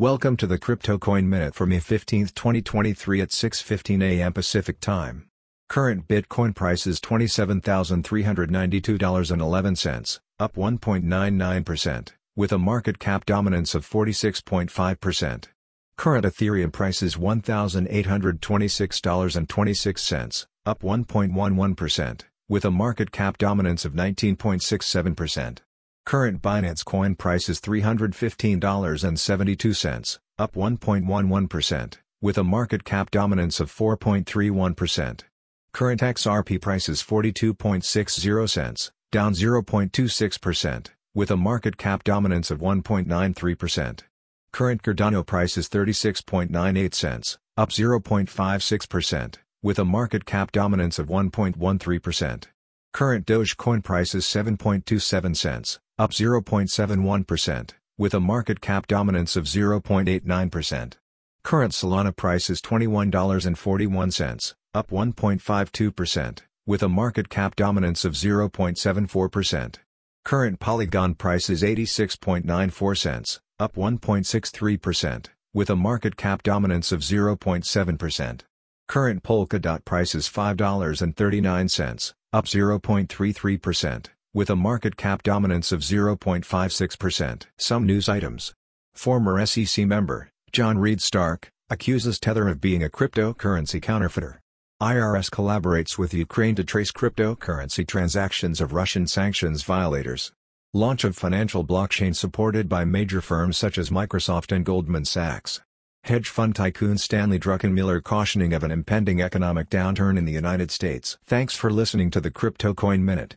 Welcome to the Crypto Coin Minute for May 15, 2023 at 6:15 a.m. Pacific Time. Current Bitcoin price is $27,392.11, up 1.99%, with a market cap dominance of 46.5%. Current Ethereum price is $1,826.26, up 1.11%, with a market cap dominance of 19.67%. Current Binance Coin price is $315.72, up 1.11%, with a market cap dominance of 4.31%. Current XRP price is 42.60 cents, down 0.26%, with a market cap dominance of 1.93%. Current Cardano price is 36.98 cents, up 0.56%, with a market cap dominance of 1.13%. Current Dogecoin price is 7.27 cents, up 0.71%, with a market cap dominance of 0.89%. Current Solana price is $21.41, up 1.52%, with a market cap dominance of 0.74%. Current Polygon price is 86.94 cents, up 1.63%, with a market cap dominance of 0.7%. Current Polkadot price is $5.39, up 0.33%, with a market cap dominance of 0.56%. Some news items. Former SEC member, John Reed Stark, accuses Tether of being a cryptocurrency counterfeiter. IRS collaborates with Ukraine to trace cryptocurrency transactions of Russian sanctions violators. Launch of financial blockchain supported by major firms such as Microsoft and Goldman Sachs. Hedge fund tycoon Stanley Druckenmiller cautioning of an impending economic downturn in the United States. Thanks for listening to the Crypto Coin Minute.